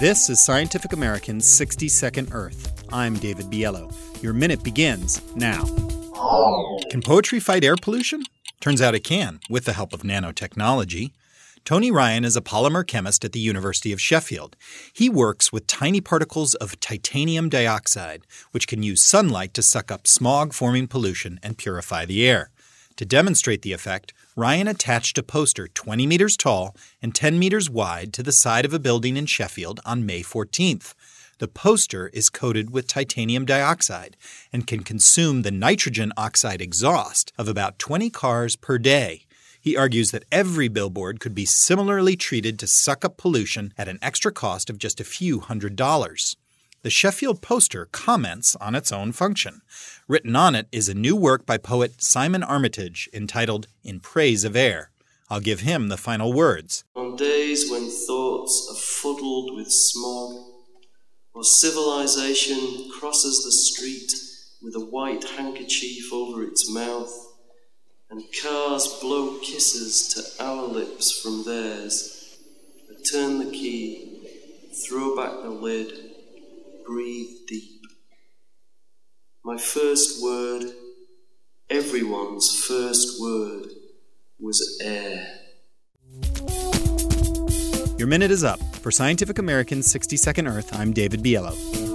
This is Scientific American's 60 Second Earth. I'm David Biello. Your minute begins now. Can poetry fight air pollution? Turns out it can, with the help of nanotechnology. Tony Ryan is a polymer chemist at the University of Sheffield. He works with tiny particles of titanium dioxide, which can use sunlight to suck up smog forming pollution and purify the air. To demonstrate the effect, Ryan attached a poster 20 meters tall and 10 meters wide to the side of a building in Sheffield on May 14th. The poster is coated with titanium dioxide and can consume the nitrogen oxide exhaust of about 20 cars per day. He argues that every billboard could be similarly treated to suck up pollution at an extra cost of just a few hundred dollars. The Sheffield poster comments on its own function. Written on it is a new work by poet Simon Armitage entitled In Praise of Air. I'll give him the final words. On days when thoughts are fuddled with smog, or civilization crosses the street with a white handkerchief over its mouth, and cars blow kisses to our lips from theirs, I turn the key, throw back the lid, breathe deep. My first word, everyone's first word, was air. Your minute is up. For Scientific American's 60 Second Earth, I'm David Biello.